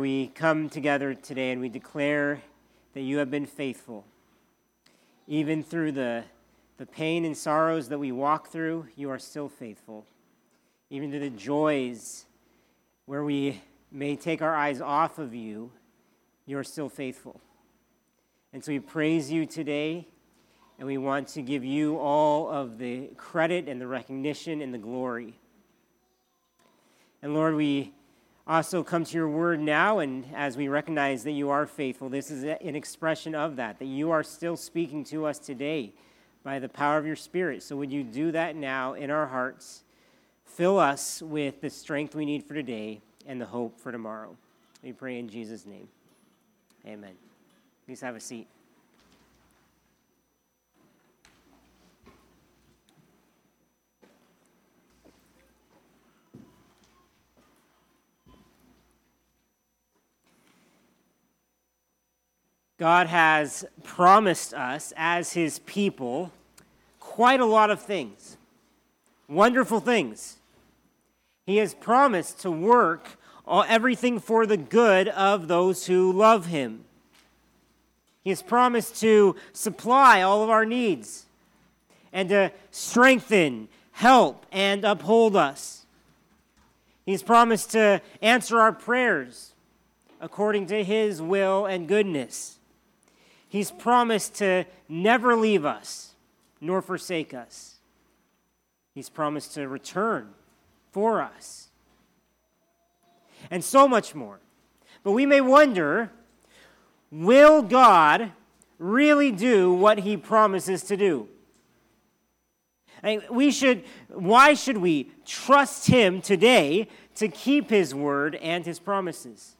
We come together today and we declare that you have been faithful. Even through the, the pain and sorrows that we walk through, you are still faithful. Even through the joys where we may take our eyes off of you, you are still faithful. And so we praise you today, and we want to give you all of the credit and the recognition and the glory. And Lord, we also come to your word now, and as we recognize that you are faithful, this is an expression of that, that you are still speaking to us today by the power of your Spirit. So, would you do that now in our hearts? Fill us with the strength we need for today and the hope for tomorrow. We pray in Jesus' name. Amen. Please have a seat. God has promised us as his people quite a lot of things, wonderful things. He has promised to work everything for the good of those who love him. He has promised to supply all of our needs and to strengthen, help, and uphold us. He's promised to answer our prayers according to his will and goodness. He's promised to never leave us nor forsake us. He's promised to return for us. And so much more. But we may wonder will God really do what he promises to do? We should, why should we trust him today to keep his word and his promises?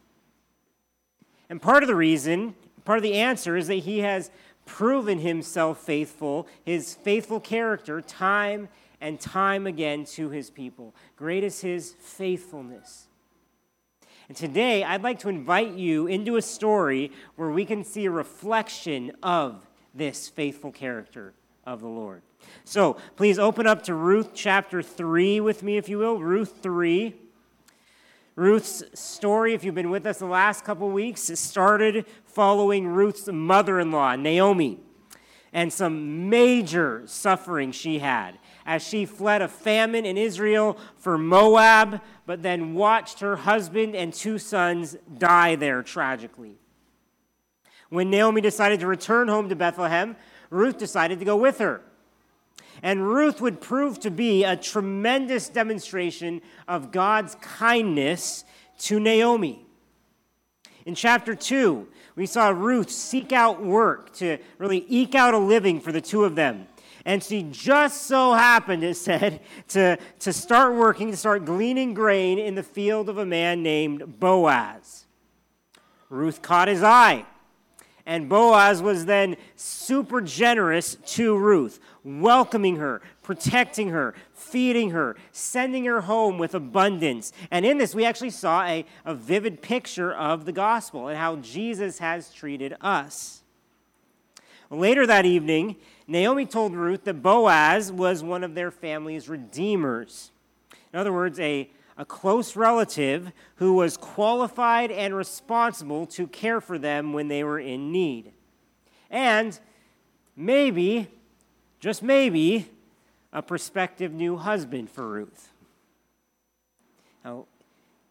And part of the reason Part of the answer is that he has proven himself faithful, his faithful character, time and time again to his people. Great is his faithfulness. And today, I'd like to invite you into a story where we can see a reflection of this faithful character of the Lord. So please open up to Ruth chapter 3 with me, if you will. Ruth 3. Ruth's story, if you've been with us the last couple weeks, started following Ruth's mother in law, Naomi, and some major suffering she had as she fled a famine in Israel for Moab, but then watched her husband and two sons die there tragically. When Naomi decided to return home to Bethlehem, Ruth decided to go with her. And Ruth would prove to be a tremendous demonstration of God's kindness to Naomi. In chapter 2, we saw Ruth seek out work to really eke out a living for the two of them. And she just so happened, it said, to, to start working, to start gleaning grain in the field of a man named Boaz. Ruth caught his eye. And Boaz was then super generous to Ruth, welcoming her, protecting her, feeding her, sending her home with abundance. And in this, we actually saw a, a vivid picture of the gospel and how Jesus has treated us. Later that evening, Naomi told Ruth that Boaz was one of their family's redeemers. In other words, a a close relative who was qualified and responsible to care for them when they were in need. And maybe, just maybe, a prospective new husband for Ruth. Now,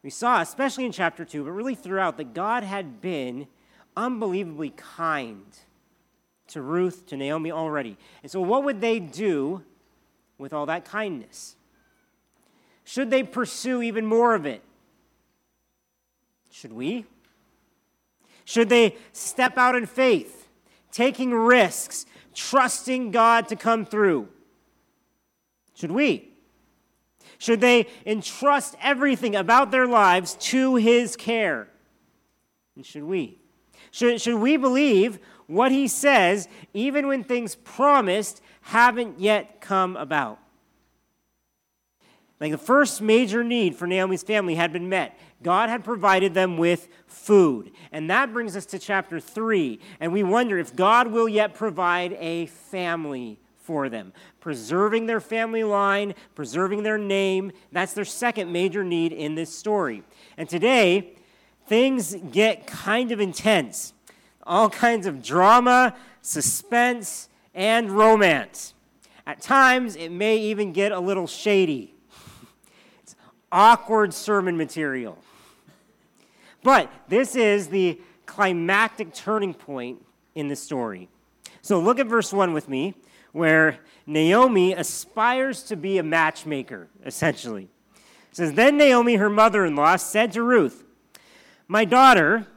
we saw, especially in chapter 2, but really throughout, that God had been unbelievably kind to Ruth, to Naomi already. And so, what would they do with all that kindness? Should they pursue even more of it? Should we? Should they step out in faith, taking risks, trusting God to come through? Should we? Should they entrust everything about their lives to His care? And should we? Should, should we believe what He says even when things promised haven't yet come about? Like the first major need for Naomi's family had been met. God had provided them with food. And that brings us to chapter 3. And we wonder if God will yet provide a family for them, preserving their family line, preserving their name. That's their second major need in this story. And today, things get kind of intense. All kinds of drama, suspense, and romance. At times, it may even get a little shady. Awkward sermon material. But this is the climactic turning point in the story. So look at verse 1 with me, where Naomi aspires to be a matchmaker, essentially. It says, Then Naomi, her mother in law, said to Ruth, My daughter,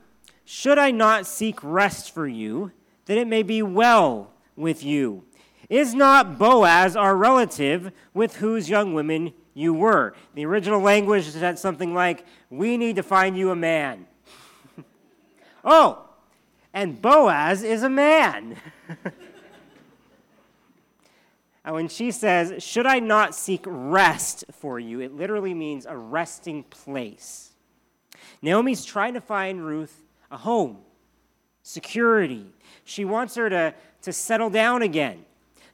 should I not seek rest for you, that it may be well with you? Is not Boaz our relative with whose young women you were? The original language said something like, We need to find you a man. oh, and Boaz is a man. and when she says, Should I not seek rest for you? it literally means a resting place. Naomi's trying to find Ruth a home, security. She wants her to, to settle down again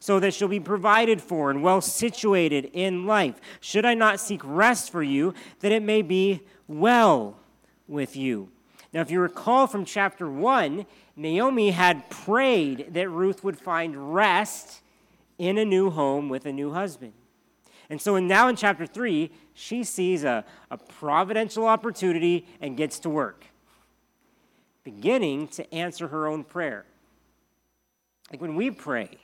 so that she'll be provided for and well situated in life. Should I not seek rest for you, that it may be well with you? Now, if you recall from chapter 1, Naomi had prayed that Ruth would find rest in a new home with a new husband. And so now in chapter 3, she sees a, a providential opportunity and gets to work, beginning to answer her own prayer. Like when we pray,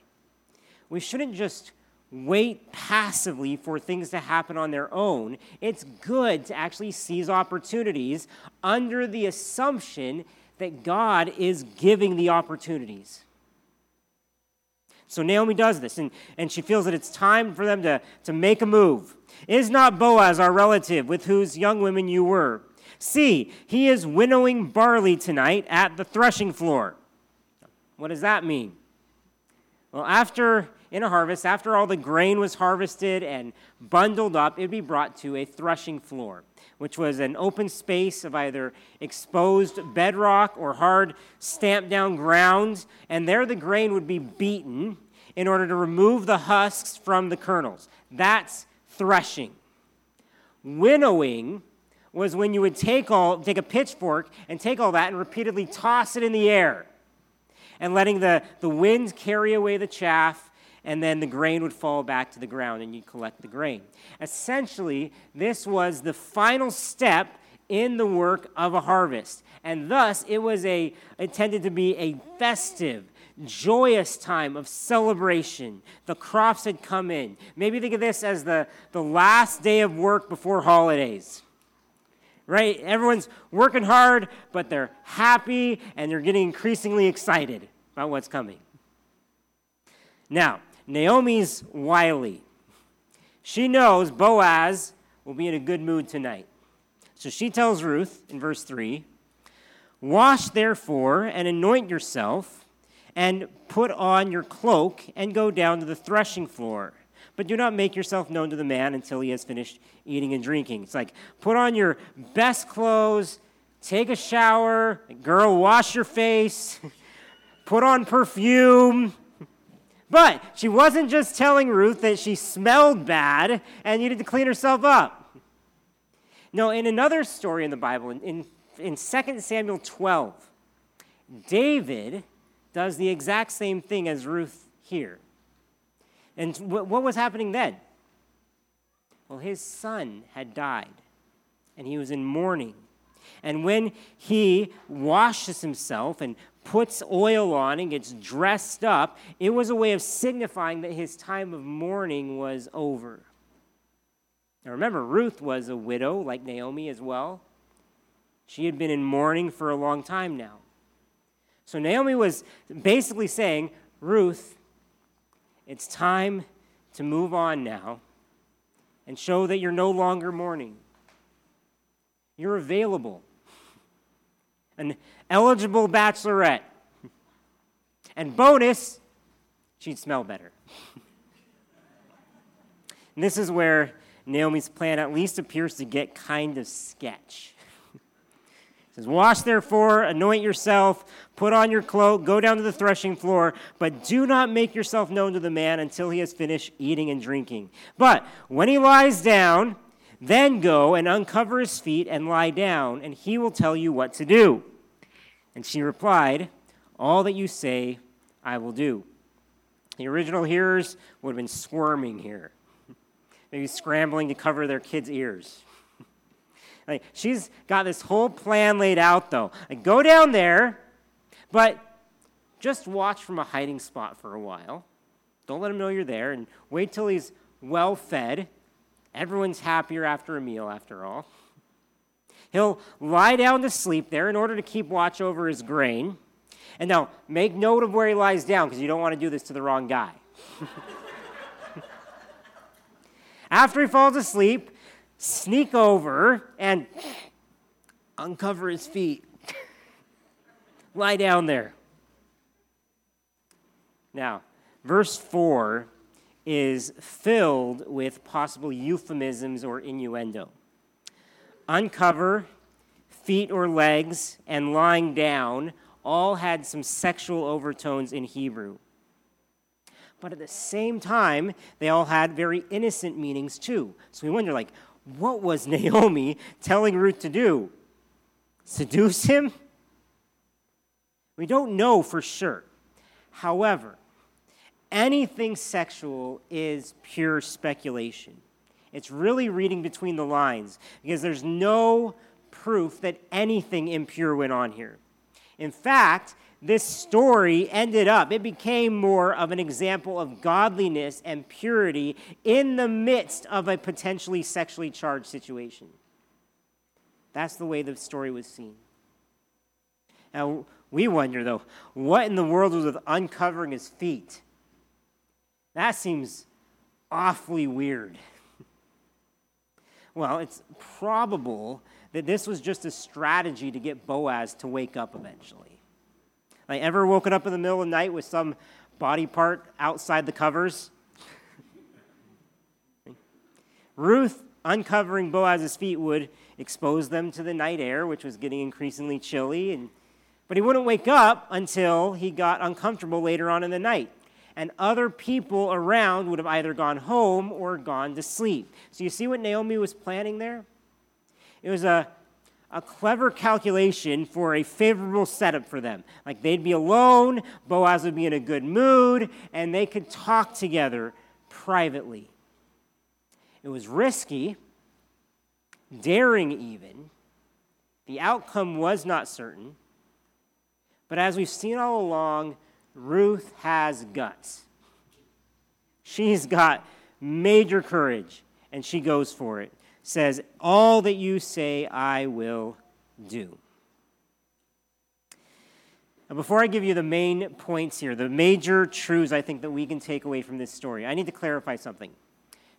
we shouldn't just wait passively for things to happen on their own. It's good to actually seize opportunities under the assumption that God is giving the opportunities. So Naomi does this, and, and she feels that it's time for them to, to make a move. Is not Boaz our relative with whose young women you were? See, he is winnowing barley tonight at the threshing floor. What does that mean? Well, after in a harvest, after all the grain was harvested and bundled up, it would be brought to a threshing floor, which was an open space of either exposed bedrock or hard stamped down ground. And there the grain would be beaten in order to remove the husks from the kernels. That's threshing. Winnowing was when you would take all take a pitchfork and take all that and repeatedly toss it in the air and letting the, the wind carry away the chaff and then the grain would fall back to the ground and you'd collect the grain. Essentially, this was the final step in the work of a harvest. And thus, it was a intended to be a festive, joyous time of celebration. The crops had come in. Maybe think of this as the, the last day of work before holidays. Right? Everyone's working hard, but they're happy and they're getting increasingly excited about what's coming. Now, Naomi's wily. She knows Boaz will be in a good mood tonight. So she tells Ruth in verse 3 Wash therefore and anoint yourself, and put on your cloak, and go down to the threshing floor. But do not make yourself known to the man until he has finished eating and drinking. It's like put on your best clothes, take a shower, girl, wash your face, put on perfume, but she wasn't just telling Ruth that she smelled bad and needed to clean herself up. No, in another story in the Bible, in, in, in 2 Samuel 12, David does the exact same thing as Ruth here. And what was happening then? Well, his son had died, and he was in mourning. And when he washes himself and puts oil on and gets dressed up, it was a way of signifying that his time of mourning was over. Now remember, Ruth was a widow, like Naomi as well. She had been in mourning for a long time now. So Naomi was basically saying, Ruth, it's time to move on now and show that you're no longer mourning. You're available. An eligible bachelorette. And bonus, she'd smell better. and this is where Naomi's plan at least appears to get kind of sketch. It says, Wash therefore, anoint yourself, put on your cloak, go down to the threshing floor, but do not make yourself known to the man until he has finished eating and drinking. But when he lies down, Then go and uncover his feet and lie down, and he will tell you what to do. And she replied, All that you say, I will do. The original hearers would have been squirming here, maybe scrambling to cover their kids' ears. like, she's got this whole plan laid out, though. Like, go down there, but just watch from a hiding spot for a while. Don't let him know you're there, and wait till he's well fed. Everyone's happier after a meal, after all. He'll lie down to sleep there in order to keep watch over his grain. And now, make note of where he lies down because you don't want to do this to the wrong guy. After he falls asleep, sneak over and uncover his feet. lie down there. Now, verse 4 is filled with possible euphemisms or innuendo uncover, feet or legs, and lying down all had some sexual overtones in Hebrew. But at the same time, they all had very innocent meanings too. So we wonder, like, what was Naomi telling Ruth to do? Seduce him? We don't know for sure. However, anything sexual is pure speculation. It's really reading between the lines because there's no proof that anything impure went on here. In fact, this story ended up, it became more of an example of godliness and purity in the midst of a potentially sexually charged situation. That's the way the story was seen. Now, we wonder, though, what in the world was with uncovering his feet? That seems awfully weird. Well, it's probable that this was just a strategy to get Boaz to wake up eventually. Like, ever woken up in the middle of the night with some body part outside the covers? Ruth uncovering Boaz's feet would expose them to the night air, which was getting increasingly chilly, and, but he wouldn't wake up until he got uncomfortable later on in the night and other people around would have either gone home or gone to sleep. So you see what Naomi was planning there? It was a, a clever calculation for a favorable setup for them. Like they'd be alone, Boaz would be in a good mood, and they could talk together privately. It was risky, daring even. The outcome was not certain. But as we've seen all along, Ruth has guts. She's got major courage, and she goes for it. Says, All that you say, I will do. Now, before I give you the main points here, the major truths I think that we can take away from this story, I need to clarify something.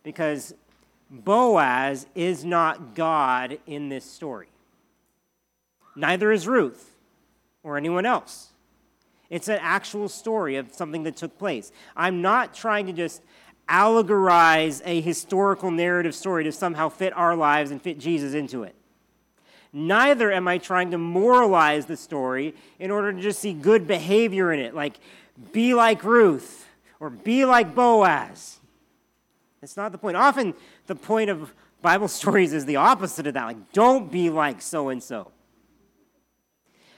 Because Boaz is not God in this story. Neither is Ruth or anyone else. It's an actual story of something that took place. I'm not trying to just allegorize a historical narrative story to somehow fit our lives and fit Jesus into it. Neither am I trying to moralize the story in order to just see good behavior in it, like be like Ruth or be like Boaz. That's not the point. Often, the point of Bible stories is the opposite of that. Like, don't be like so and so.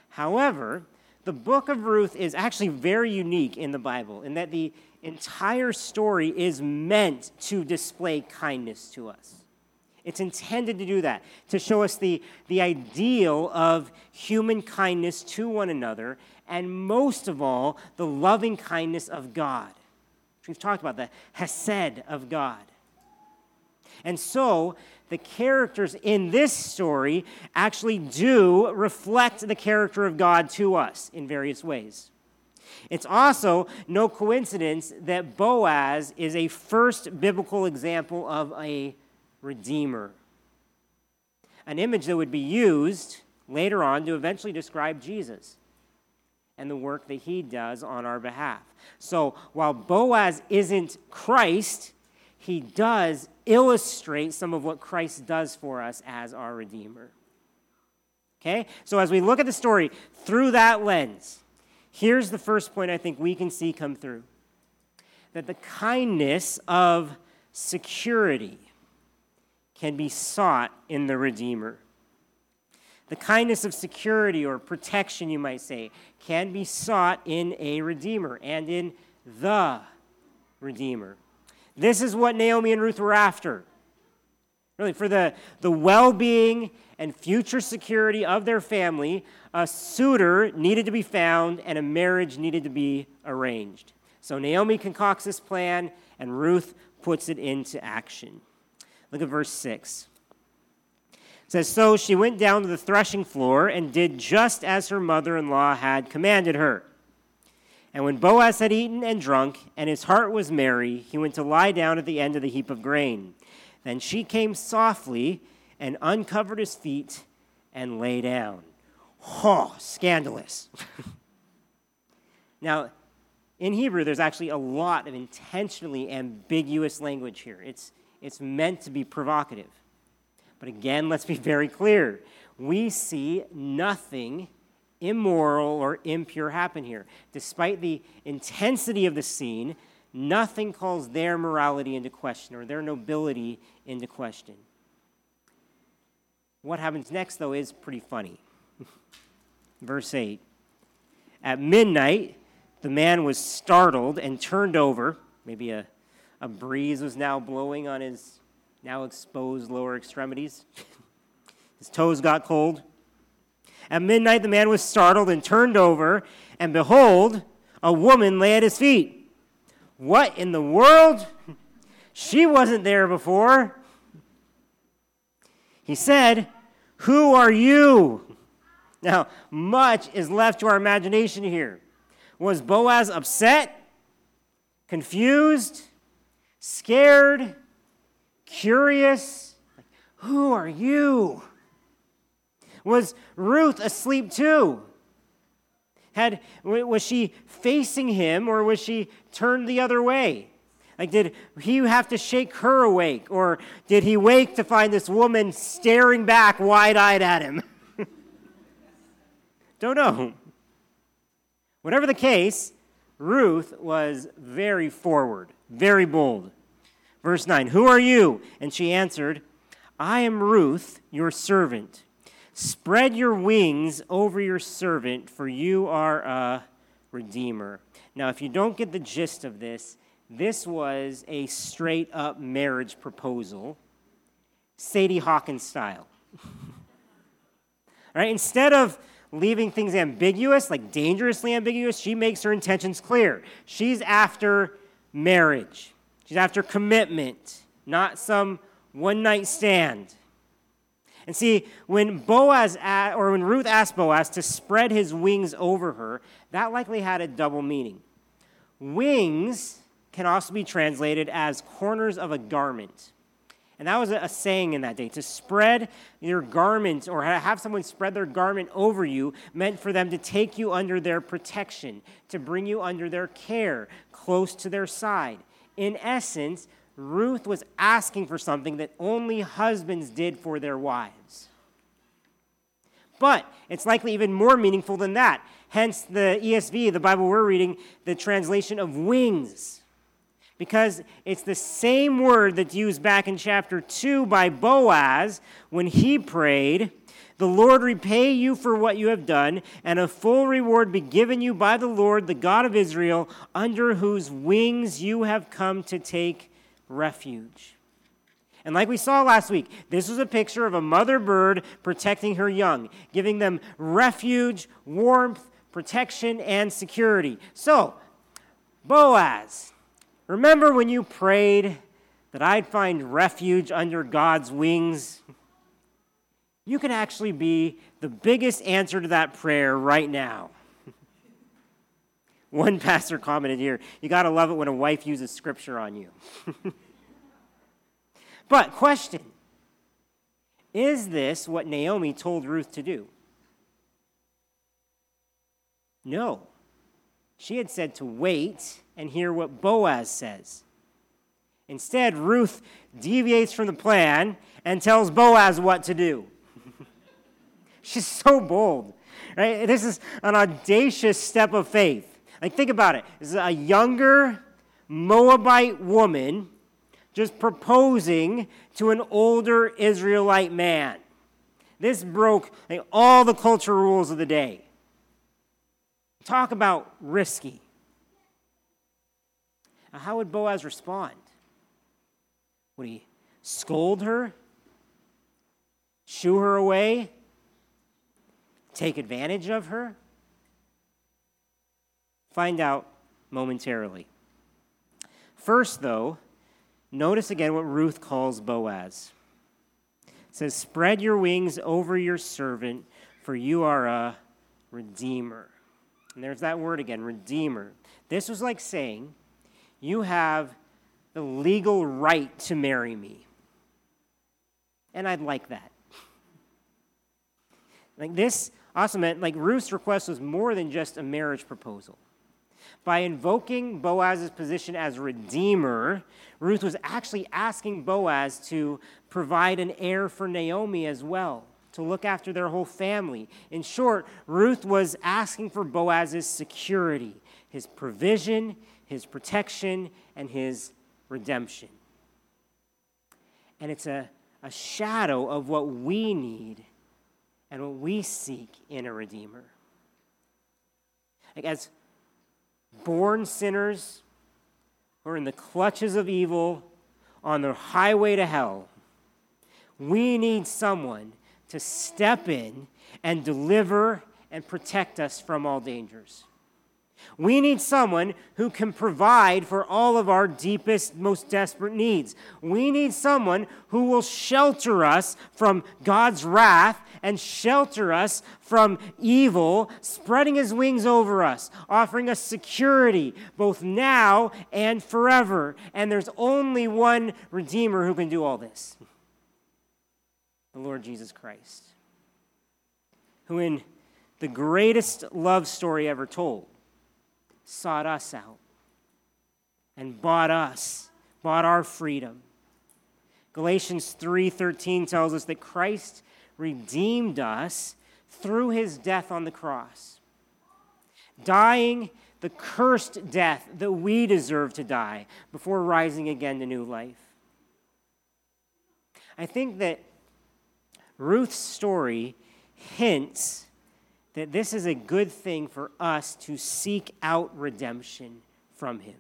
However, the book of Ruth is actually very unique in the Bible in that the entire story is meant to display kindness to us. It's intended to do that, to show us the, the ideal of human kindness to one another, and most of all, the loving kindness of God. We've talked about the Hesed of God. And so, the characters in this story actually do reflect the character of God to us in various ways. It's also no coincidence that Boaz is a first biblical example of a redeemer, an image that would be used later on to eventually describe Jesus and the work that he does on our behalf. So while Boaz isn't Christ, he does illustrate some of what Christ does for us as our Redeemer. Okay? So as we look at the story through that lens, here's the first point I think we can see come through that the kindness of security can be sought in the Redeemer. The kindness of security or protection, you might say, can be sought in a Redeemer and in the Redeemer. This is what Naomi and Ruth were after. Really, for the, the well being and future security of their family, a suitor needed to be found and a marriage needed to be arranged. So Naomi concocts this plan and Ruth puts it into action. Look at verse 6. It says, So she went down to the threshing floor and did just as her mother in law had commanded her. And when Boaz had eaten and drunk, and his heart was merry, he went to lie down at the end of the heap of grain. Then she came softly and uncovered his feet and lay down. Oh, scandalous. now, in Hebrew, there's actually a lot of intentionally ambiguous language here. It's, it's meant to be provocative. But again, let's be very clear. We see nothing immoral or impure happen here. Despite the intensity of the scene, nothing calls their morality into question or their nobility into question. What happens next, though, is pretty funny. Verse 8 At midnight, the man was startled and turned over. Maybe a, a breeze was now blowing on his now exposed lower extremities. his toes got cold. At midnight, the man was startled and turned over, and behold, a woman lay at his feet. What in the world? She wasn't there before. He said, Who are you? Now, much is left to our imagination here. Was Boaz upset, confused, scared, curious? Who are you? Was Ruth asleep too? Had, was she facing him or was she turned the other way? Like, did he have to shake her awake? Or did he wake to find this woman staring back wide eyed at him? Don't know. Whatever the case, Ruth was very forward, very bold. Verse 9 Who are you? And she answered, I am Ruth, your servant. Spread your wings over your servant, for you are a redeemer. Now, if you don't get the gist of this, this was a straight up marriage proposal, Sadie Hawkins style. All right, instead of leaving things ambiguous, like dangerously ambiguous, she makes her intentions clear. She's after marriage, she's after commitment, not some one night stand. And see, when Boaz or when Ruth asked Boaz to spread his wings over her, that likely had a double meaning. Wings can also be translated as corners of a garment. And that was a, saying in that day. To spread your garment or have someone spread their garment over you meant for them to take you under their protection, to bring you under their care, close to their side. In essence, Ruth was asking for something that only husbands did for their wives. But it's likely even more meaningful than that. Hence, the ESV, the Bible we're reading, the translation of wings because it's the same word that's used back in chapter 2 by Boaz when he prayed, The Lord repay you for what you have done, and a full reward be given you by the Lord, the God of Israel, under whose wings you have come to take refuge. And like we saw last week, this was a picture of a mother bird protecting her young, giving them refuge, warmth, protection, and security. So, Boaz, Remember when you prayed that I'd find refuge under God's wings? You can actually be the biggest answer to that prayer right now. One pastor commented here, you got to love it when a wife uses scripture on you. but, question Is this what Naomi told Ruth to do? No. She had said to wait and hear what Boaz says. Instead, Ruth deviates from the plan and tells Boaz what to do. She's so bold. Right? This is an audacious step of faith. Like, think about it. This is a younger Moabite woman just proposing to an older Israelite man. This broke like, all the cultural rules of the day. Talk about risky. Now, how would Boaz respond? Would he scold her? Shoo her away? Take advantage of her? Find out momentarily. First, though, notice again what Ruth calls Boaz. It says, Spread your wings over your servant, for you are a redeemer. And there's that word again, redeemer. This was like saying, You have the legal right to marry me. And I'd like that. Like this also like Ruth's request was more than just a marriage proposal. By invoking Boaz's position as redeemer, Ruth was actually asking Boaz to provide an heir for Naomi as well, to look after their whole family. In short, Ruth was asking for Boaz's security, his provision, his protection, and his redemption. And it's a, a shadow of what we need and what we seek in a Redeemer. Like as born sinners who are in the clutches of evil on the highway to hell, we need someone to step in and deliver and protect us from all dangers. We need someone who can provide for all of our deepest, most desperate needs. We need someone who will shelter us from God's wrath and shelter us from evil, spreading his wings over us, offering us security both now and forever. And there's only one Redeemer who can do all this the Lord Jesus Christ, who, in the greatest love story ever told, sought us out and bought us, bought our freedom. Galatians 3:13 tells us that Christ redeemed us through his death on the cross. Dying the cursed death that we deserve to die before rising again to new life. I think that Ruth's story hints that this is a good thing for us to seek out redemption from Him,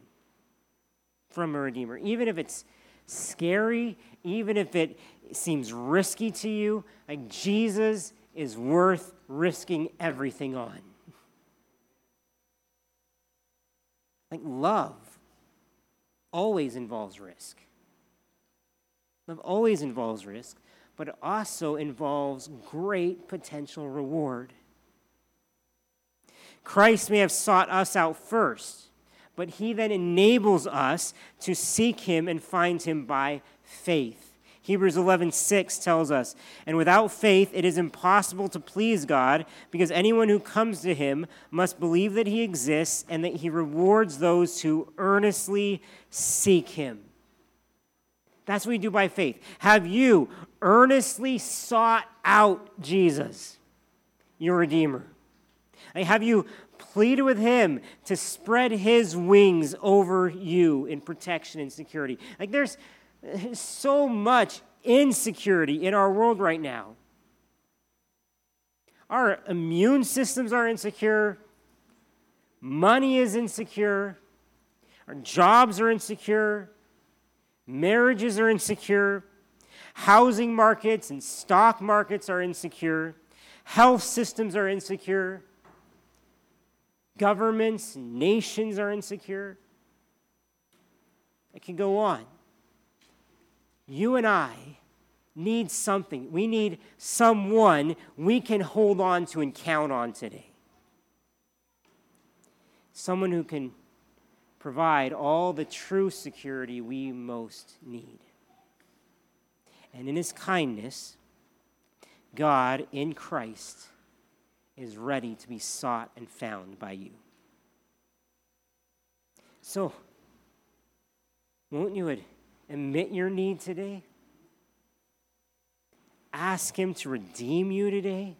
from a Redeemer. Even if it's scary, even if it seems risky to you, like Jesus is worth risking everything on. Like love always involves risk. Love always involves risk, but it also involves great potential reward. Christ may have sought us out first, but he then enables us to seek him and find him by faith. Hebrews 11:6 tells us, "And without faith it is impossible to please God, because anyone who comes to him must believe that he exists and that he rewards those who earnestly seek him." That's what we do by faith. Have you earnestly sought out Jesus, your Redeemer? Have you pleaded with him to spread his wings over you in protection and security? Like there's uh, so much insecurity in our world right now. Our immune systems are insecure. Money is insecure. Our jobs are insecure. Marriages are insecure. Housing markets and stock markets are insecure. Health systems are insecure. Governments, nations are insecure. It can go on. You and I need something. We need someone we can hold on to and count on today. Someone who can provide all the true security we most need. And in his kindness, God in Christ is ready to be sought and found by you. So, won't you admit your need today? Ask Him to redeem you today?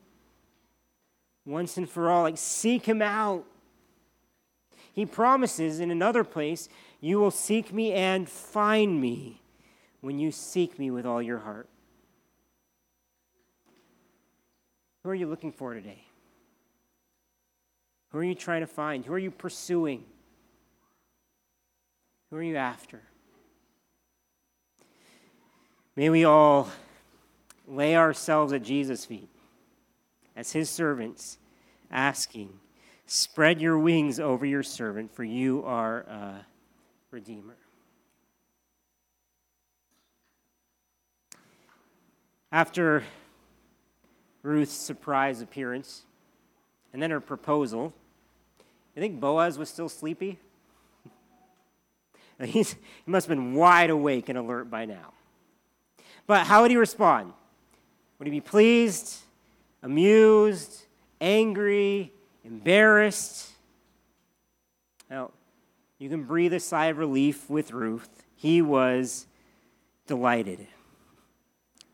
Once and for all, like seek Him out. He promises in another place, You will seek me and find me when you seek me with all your heart. Who are you looking for today? Who are you trying to find? Who are you pursuing? Who are you after? May we all lay ourselves at Jesus' feet as his servants, asking, Spread your wings over your servant, for you are a redeemer. After Ruth's surprise appearance and then her proposal, you think Boaz was still sleepy? He's, he must have been wide awake and alert by now. But how would he respond? Would he be pleased, amused, angry, embarrassed? Now, you can breathe a sigh of relief with Ruth. He was delighted.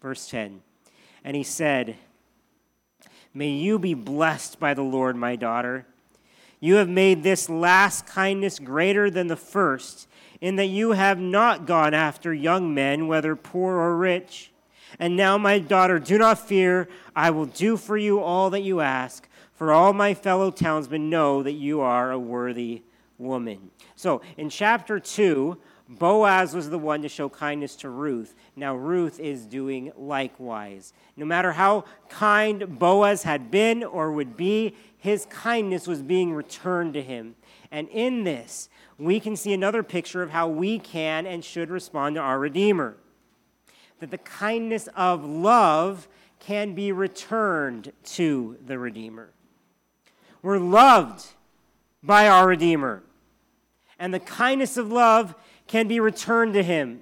Verse 10 And he said, May you be blessed by the Lord, my daughter. You have made this last kindness greater than the first, in that you have not gone after young men, whether poor or rich. And now, my daughter, do not fear. I will do for you all that you ask, for all my fellow townsmen know that you are a worthy woman. So, in chapter 2, Boaz was the one to show kindness to Ruth. Now, Ruth is doing likewise. No matter how kind Boaz had been or would be, his kindness was being returned to him. And in this, we can see another picture of how we can and should respond to our Redeemer. That the kindness of love can be returned to the Redeemer. We're loved by our Redeemer. And the kindness of love can be returned to him.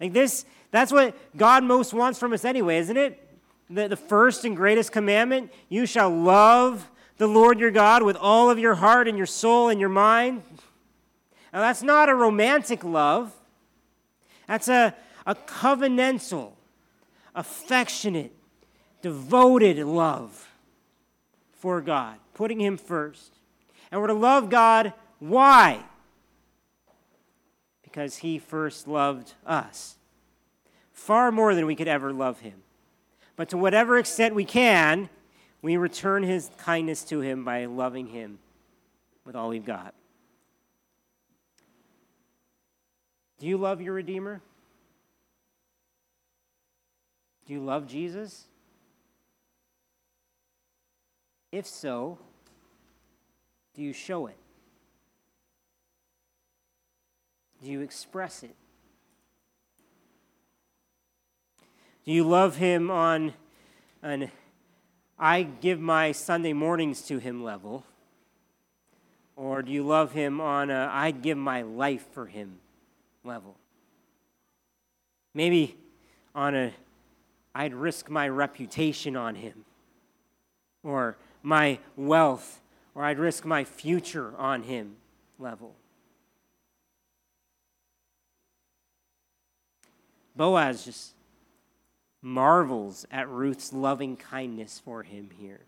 Like this, that's what God most wants from us anyway, isn't it? The, the first and greatest commandment you shall love the Lord your God with all of your heart and your soul and your mind. Now, that's not a romantic love, that's a, a covenantal, affectionate, devoted love for God, putting Him first. And we're to love God. Why? Because he first loved us far more than we could ever love him. But to whatever extent we can, we return his kindness to him by loving him with all we've got. Do you love your Redeemer? Do you love Jesus? If so, do you show it? Do you express it? Do you love him on an I give my Sunday mornings to him level? Or do you love him on a I give my life for him level? Maybe on a I'd risk my reputation on him, or my wealth, or I'd risk my future on him level. Boaz just marvels at Ruth's loving kindness for him here.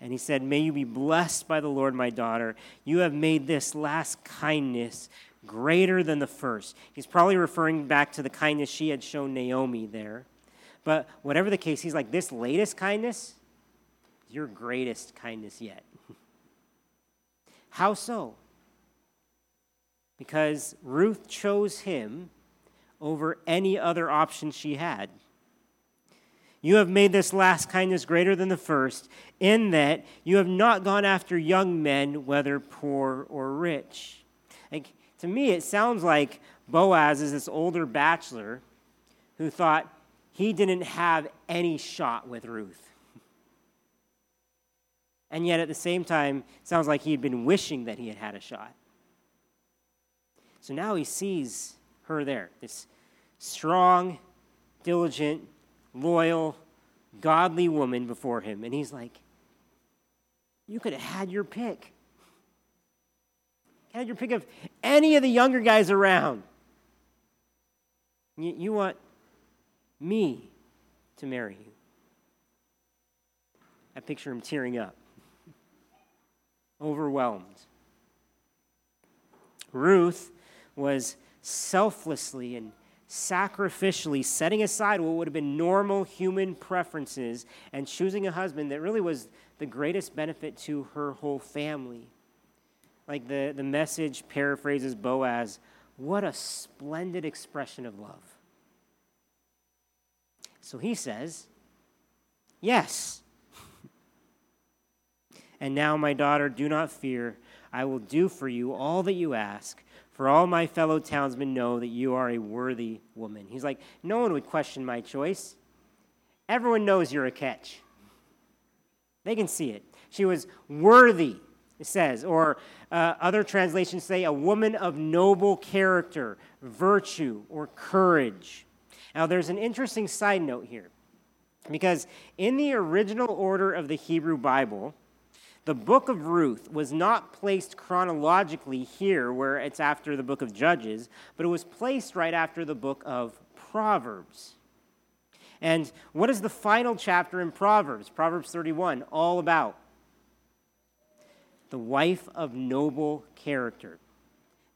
And he said, May you be blessed by the Lord, my daughter. You have made this last kindness greater than the first. He's probably referring back to the kindness she had shown Naomi there. But whatever the case, he's like, This latest kindness your greatest kindness yet. How so? Because Ruth chose him over any other option she had. You have made this last kindness greater than the first, in that you have not gone after young men, whether poor or rich. Like, to me, it sounds like Boaz is this older bachelor who thought he didn't have any shot with Ruth. And yet, at the same time, it sounds like he had been wishing that he had had a shot. So now he sees her there. This strong, diligent, loyal, godly woman before him. And he's like, You could have had your pick. Had your pick of any of the younger guys around. You, you want me to marry you. I picture him tearing up, overwhelmed. Ruth was selflessly and sacrificially setting aside what would have been normal human preferences and choosing a husband that really was the greatest benefit to her whole family. Like the, the message paraphrases Boaz what a splendid expression of love. So he says, Yes. and now, my daughter, do not fear. I will do for you all that you ask, for all my fellow townsmen know that you are a worthy woman. He's like, No one would question my choice. Everyone knows you're a catch. They can see it. She was worthy it says, or uh, other translations say, a woman of noble character, virtue, or courage. Now, there's an interesting side note here, because in the original order of the Hebrew Bible, the book of Ruth was not placed chronologically here, where it's after the book of Judges, but it was placed right after the book of Proverbs. And what is the final chapter in Proverbs? Proverbs 31, all about the wife of noble character,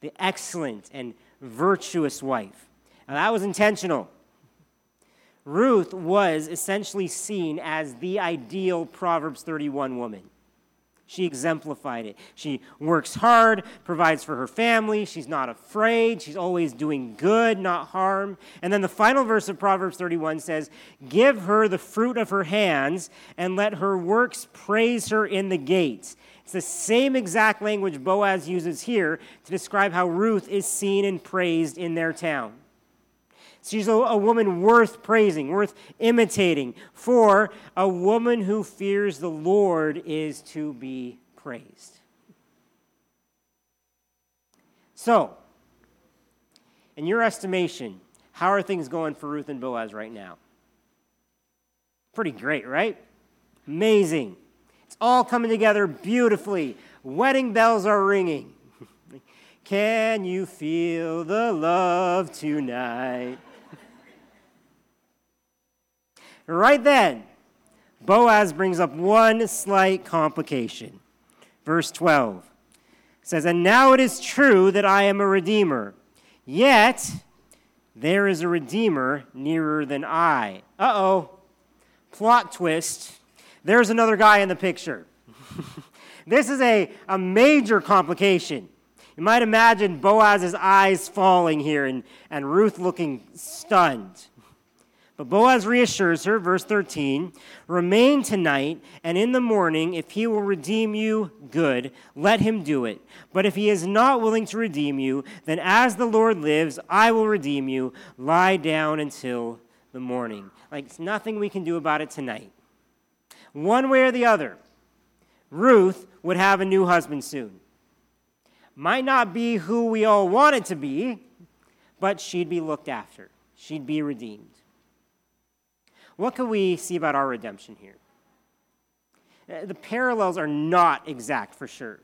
the excellent and virtuous wife. Now, that was intentional. Ruth was essentially seen as the ideal Proverbs 31 woman. She exemplified it. She works hard, provides for her family. She's not afraid. She's always doing good, not harm. And then the final verse of Proverbs 31 says, Give her the fruit of her hands, and let her works praise her in the gates. It's the same exact language Boaz uses here to describe how Ruth is seen and praised in their town. She's a, a, woman worth praising, worth imitating, for a woman who fears the Lord is to be praised. So, in your estimation, how are things going for Ruth and Boaz right now? Pretty great, right? Amazing. It's all coming together beautifully. Wedding bells are ringing. Can you feel the love tonight? Right then, Boaz brings up one slight complication. Verse 12 says, And now it is true that I am a redeemer, yet there is a redeemer nearer than I. Uh oh. Plot twist. There's another guy in the picture. this is a, a major complication. You might imagine Boaz's eyes falling here and, and Ruth looking stunned. But Boaz reassures her, verse 13 Remain tonight, and in the morning, if he will redeem you, good, let him do it. But if he is not willing to redeem you, then as the Lord lives, I will redeem you. Lie down until the morning. Like, it's nothing we can do about it tonight. One way or the other, Ruth would have a new husband soon. Might not be who we all want it to be, but she'd be looked after, she'd be redeemed. What can we see about our redemption here? Uh, the parallels are not exact for sure,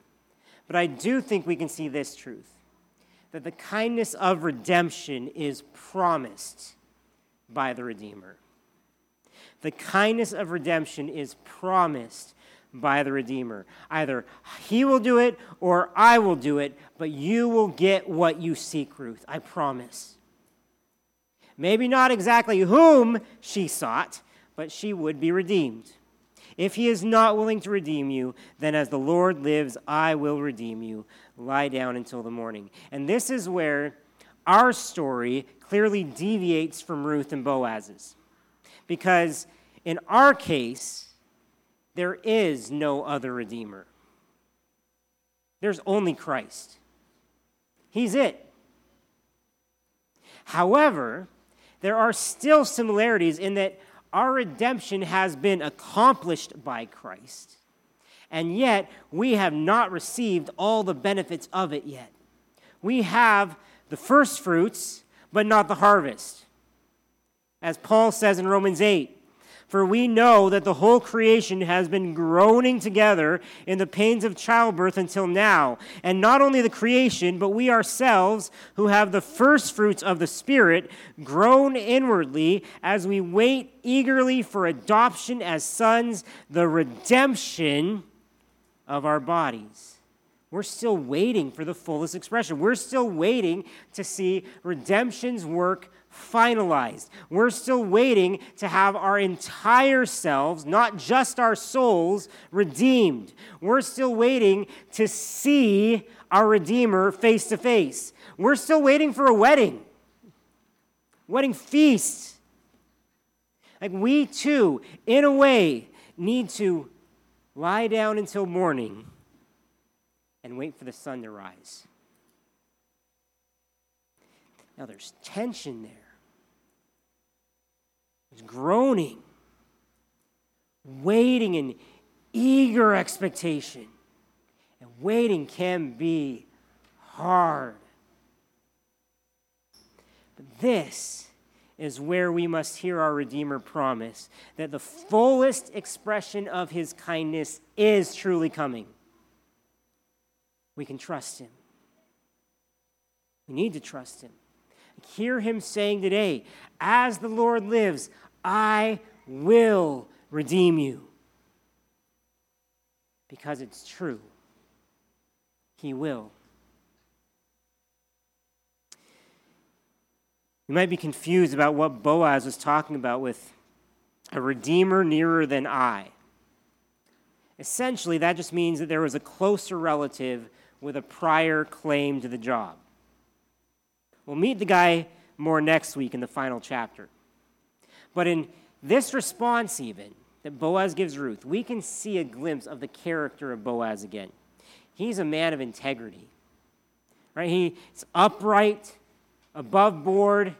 but I do think we can see this truth that the kindness of redemption is promised by the Redeemer. The kindness of redemption is promised by the Redeemer. Either He will do it or I will do it, but you will get what you seek, Ruth. I promise. Maybe not exactly whom she sought, but she would be redeemed. If he is not willing to redeem you, then as the Lord lives, I will redeem you. Lie down until the morning. And this is where our story clearly deviates from Ruth and Boaz's. Because in our case, there is no other Redeemer, there's only Christ. He's it. However, there are still similarities in that our redemption has been accomplished by Christ, and yet we have not received all the benefits of it yet. We have the first fruits, but not the harvest. As Paul says in Romans 8, for we know that the whole creation has been groaning together in the pains of childbirth until now. And not only the creation, but we ourselves, who have the first fruits of the Spirit, groan inwardly as we wait eagerly for adoption as sons, the redemption of our bodies. We're still waiting for the fullest expression. We're still waiting to see redemption's work finalized. We're still waiting to have our entire selves, not just our souls, redeemed. We're still waiting to see our Redeemer face to face. We're still waiting for a wedding, wedding feast. Like we too, in a way, need to lie down until morning and wait for the sun to rise. Now there's tension there. Groaning, waiting in eager expectation. And waiting can be hard. But this is where we must hear our Redeemer promise that the fullest expression of his kindness is truly coming. We can trust him. We need to trust him. Hear him saying today, As the Lord lives, I will redeem you. Because it's true. He will. You might be confused about what Boaz was talking about with a redeemer nearer than I. Essentially, that just means that there was a closer relative with a prior claim to the job. We'll meet the guy more next week in the final chapter. But in this response, even that Boaz gives Ruth, we can see a glimpse of the character of Boaz again. He's a man of integrity. Right? He's upright, above board,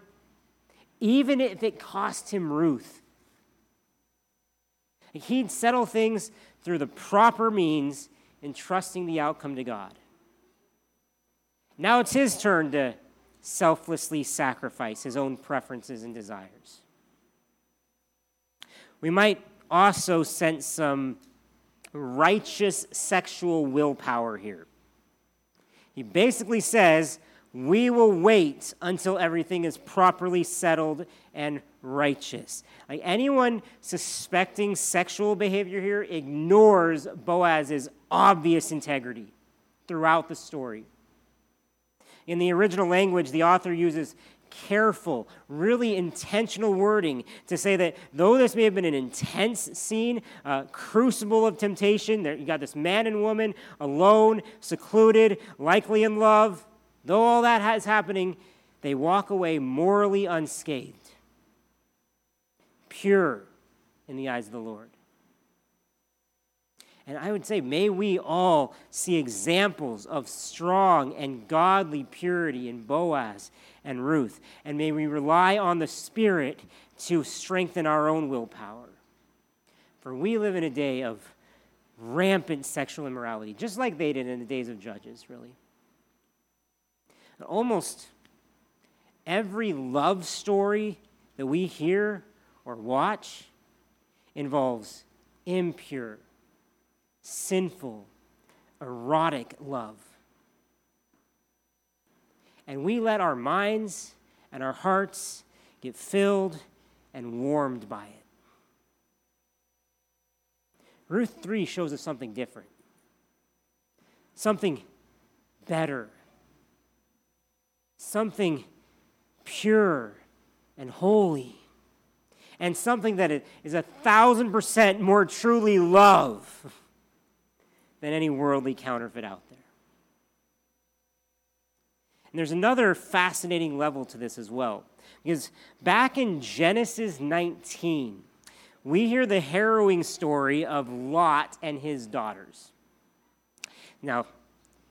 even if it cost him Ruth. He'd settle things through the proper means and trusting the outcome to God. Now it's his turn to selflessly sacrifice his own preferences and desires. We might also sense some righteous sexual willpower here. He basically says, We will wait until everything is properly settled and righteous. Like anyone suspecting sexual behavior here ignores Boaz's obvious integrity throughout the story. In the original language, the author uses careful, really intentional wording to say that though this may have been an intense scene, a crucible of temptation, there, you got this man and woman alone, secluded, likely in love, though all that is happening, they walk away morally unscathed, pure in the eyes of the Lord. And I would say, may we all see examples of strong and godly purity in Boaz and Ruth. And may we rely on the Spirit to strengthen our own willpower. For we live in a day of rampant sexual immorality, just like they did in the days of Judges, really. Almost every love story that we hear or watch involves impure sinful, erotic love. And we let our minds and our hearts get filled and warmed by it. Ruth 3 shows us something different, something better, something pure and holy, and something that is a thousand percent more truly love than any worldly counterfeit out there. And there's another fascinating level to this as well. Because back in Genesis 19, we hear the harrowing story of Lot and his daughters. Now,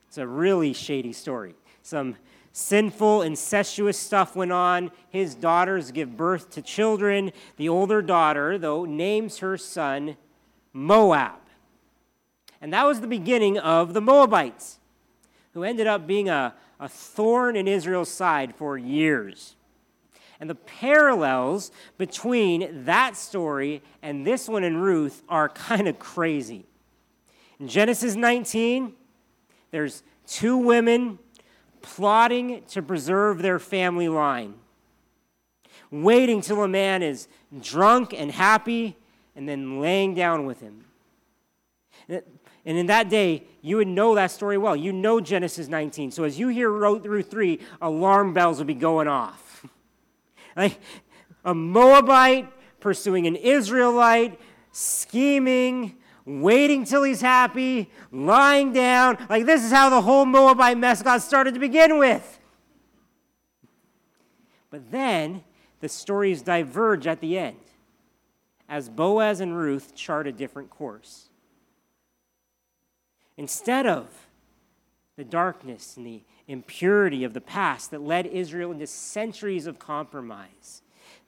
it's a really shady story. Some sinful, incestuous stuff went on. His daughters give birth to children. The older daughter, though, names her son Moab. And that was the beginning of the Moabites, who ended up being a, a thorn in Israel's side for years. And the parallels between that story and this one in Ruth are kind of crazy. In Genesis 19, there's two women plotting to preserve their family line, waiting till a man is drunk and happy, and then laying down with him And in that day, you would know that story well. You know Genesis 19. So as you hear Ruth 3, alarm bells would be going off. like a Moabite pursuing an Israelite, scheming, waiting till he's happy, lying down. Like this is how the whole Moabite mess got started to begin with. But then the stories diverge at the end as Boaz and Ruth chart a different course. Instead of the darkness and the impurity of the past that led Israel into centuries of compromise,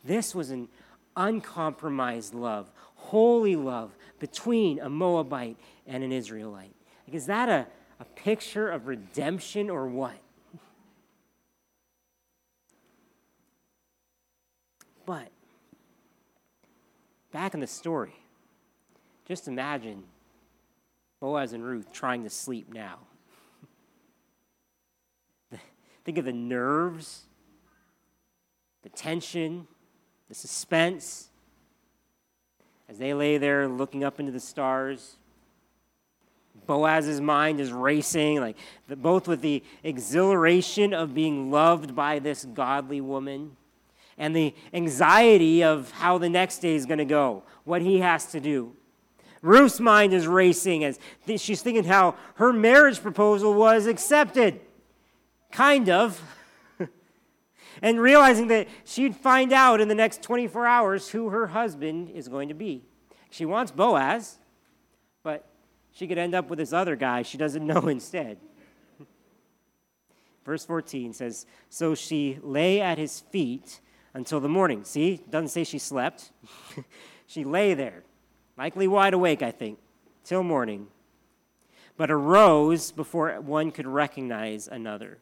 this was an uncompromised love, holy love between a Moabite and an Israelite. Like, is that a, a picture of redemption or what? But back in the story, just imagine Boaz and Ruth trying to sleep now. Think of the nerves, the tension, the suspense as they lay there looking up into the stars. Boaz's mind is racing, like the, both with the exhilaration of being loved by this godly woman and the anxiety of how the next day is going to go, what he has to do. Ruth's mind is racing as she's thinking how her marriage proposal was accepted. Kind of. and realizing that she'd find out in the next 24 hours who her husband is going to be. She wants Boaz, but she could end up with this other guy she doesn't know instead. Verse 14 says So she lay at his feet until the morning. See, doesn't say she slept. she lay there, likely wide awake, I think, till morning, but arose before one could recognize another.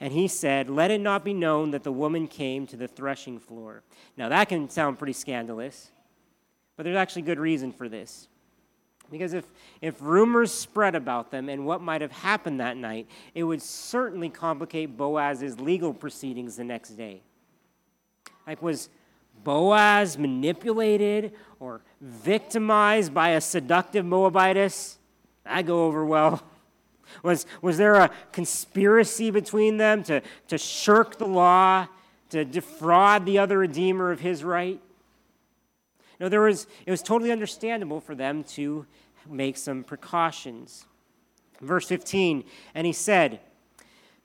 And he said, Let it not be known that the woman came to the threshing floor. Now, that can sound pretty scandalous, but there's actually good reason for this. Because if, if rumors spread about them and what might have happened that night, it would certainly complicate Boaz's legal proceedings the next day. Like, was Boaz manipulated or victimized by a seductive Moabitess? That go over well. Was, was there a conspiracy between them to, to shirk the law, to defraud the other redeemer of his right? No, there was, it was totally understandable for them to make some precautions. Verse 15, and he said,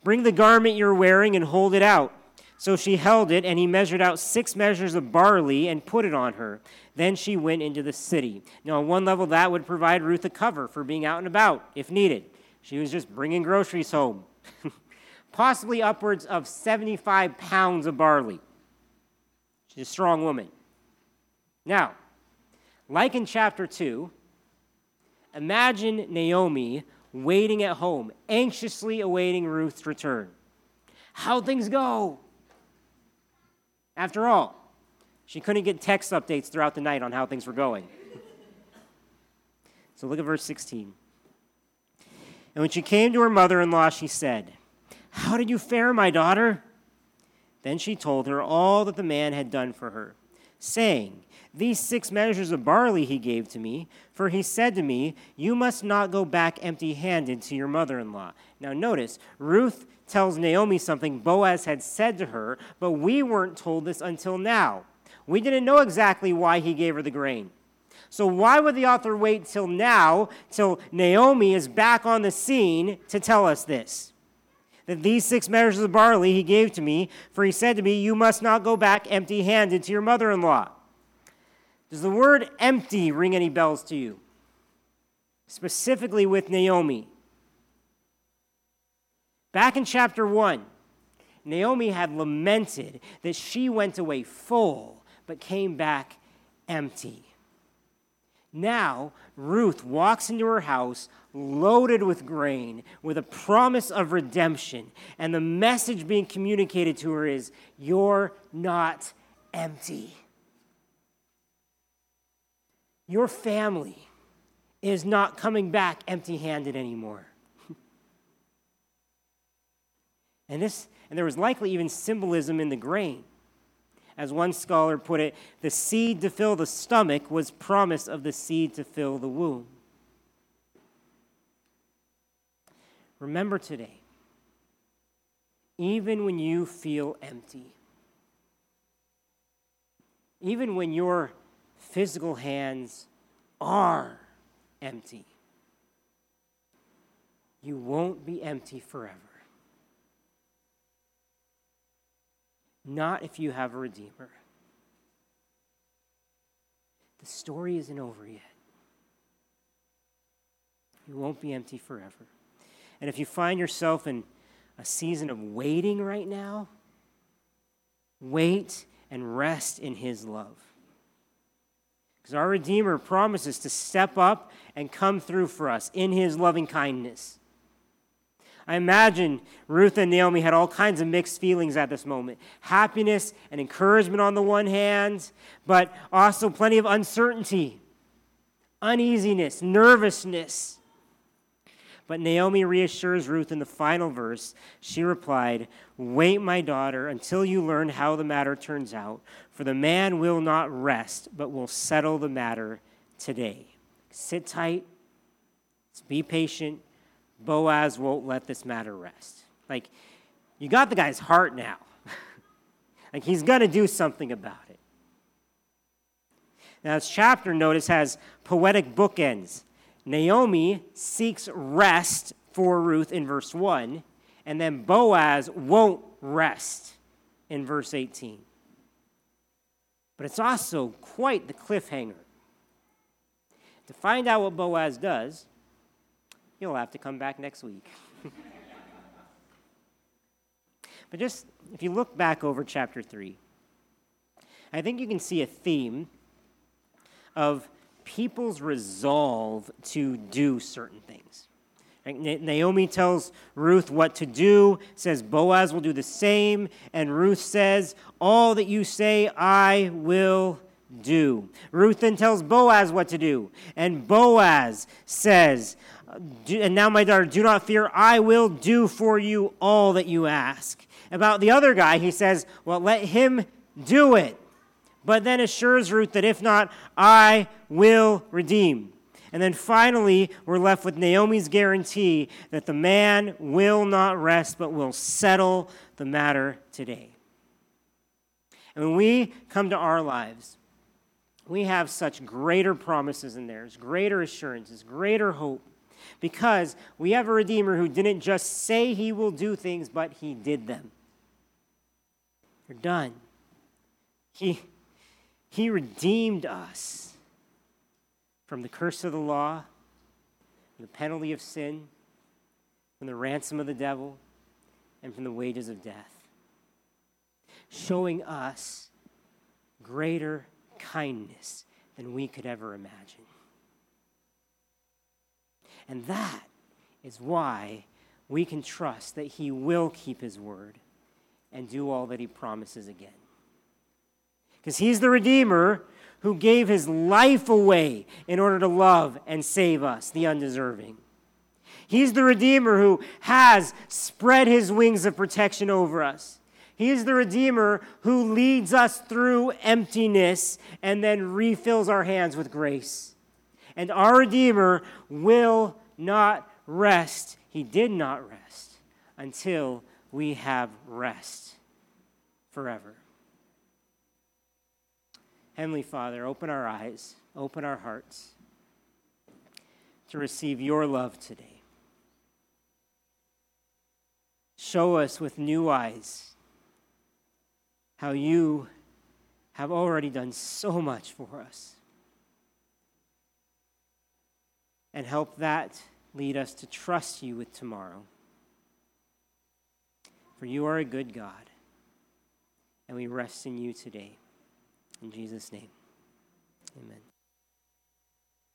Bring the garment you're wearing and hold it out. So she held it, and he measured out six measures of barley and put it on her. Then she went into the city. Now, on one level, that would provide Ruth a cover for being out and about if needed. She was just bringing groceries home. Possibly upwards of 75 pounds of barley. She's a strong woman. Now, like in chapter 2, imagine Naomi waiting at home, anxiously awaiting Ruth's return. How things go? After all, she couldn't get text updates throughout the night on how things were going. so look at verse 16. And when she came to her mother in law, she said, How did you fare, my daughter? Then she told her all that the man had done for her, saying, These six measures of barley he gave to me, for he said to me, You must not go back empty handed to your mother in law. Now notice, Ruth tells Naomi something Boaz had said to her, but we weren't told this until now. We didn't know exactly why he gave her the grain. So, why would the author wait till now, till Naomi is back on the scene, to tell us this? That these six measures of barley he gave to me, for he said to me, You must not go back empty handed to your mother in law. Does the word empty ring any bells to you? Specifically with Naomi. Back in chapter 1, Naomi had lamented that she went away full but came back empty. Now, Ruth walks into her house loaded with grain with a promise of redemption. And the message being communicated to her is You're not empty. Your family is not coming back empty handed anymore. And, this, and there was likely even symbolism in the grain. As one scholar put it, the seed to fill the stomach was promise of the seed to fill the womb. remember today, even when you feel empty, even when your physical hands are empty, you won't be empty forever. Not if you have a Redeemer. The story isn't over yet. You won't be empty forever. And if you find yourself in a season of waiting right now, wait and rest in His love. Because our Redeemer promises to step up and come through for us in His loving kindness. I imagine Ruth and Naomi had all kinds of mixed feelings at this moment happiness and encouragement on the one hand, but also plenty of uncertainty, uneasiness, nervousness. But Naomi reassures Ruth in the final verse. She replied, Wait, my daughter, until you learn how the matter turns out, for the man will not rest, but will settle the matter today. Sit tight, be patient. Boaz won't let this matter rest. Like, you got the guy's heart now. like, he's going to do something about it. Now, this chapter, notice, has poetic bookends. Naomi seeks rest for Ruth in verse 1, and then Boaz won't rest in verse 18. But it's also quite the cliffhanger. To find out what Boaz does, you'll have to come back next week. but just if you look back over chapter 3, I think you can see a theme of people's resolve to do certain things. Naomi tells Ruth what to do, says Boaz will do the same, and Ruth says, All that you say, I will do. Ruth then tells Boaz what to do, and Boaz says, And now, my daughter, do not fear, I will do for you all that you ask. About the other guy, he says, Well, let him do it but then assures Ruth that if not, I will redeem. And then finally, we're left with Naomi's guarantee that the man will not rest, but will settle the matter today. And when we come to our lives, we have such greater promises in theirs, greater assurances, greater hope, because we have a Redeemer who didn't just say he will do things, but he did them. They're done. He, he redeemed us from the curse of the law, the penalty of sin, from the ransom of the devil, and from the wages of death, showing us greater kindness than we could ever imagine. And that is why we can trust that He will keep His word and do all that He promises again because he's the Redeemer who gave his life away in order to love and save us, the undeserving. He's the Redeemer who has spread his wings of protection over us. He is the Redeemer who leads us through emptiness and then refills our hands with grace. And our Redeemer will not rest. He did not rest until we have rest forever. Heavenly Father, open our eyes, open our hearts to receive your love today. Show us with new eyes how you have already done so much for us. And help that lead us to trust you with tomorrow. For you are a good God, and we rest in you today. In Jesus' name, amen.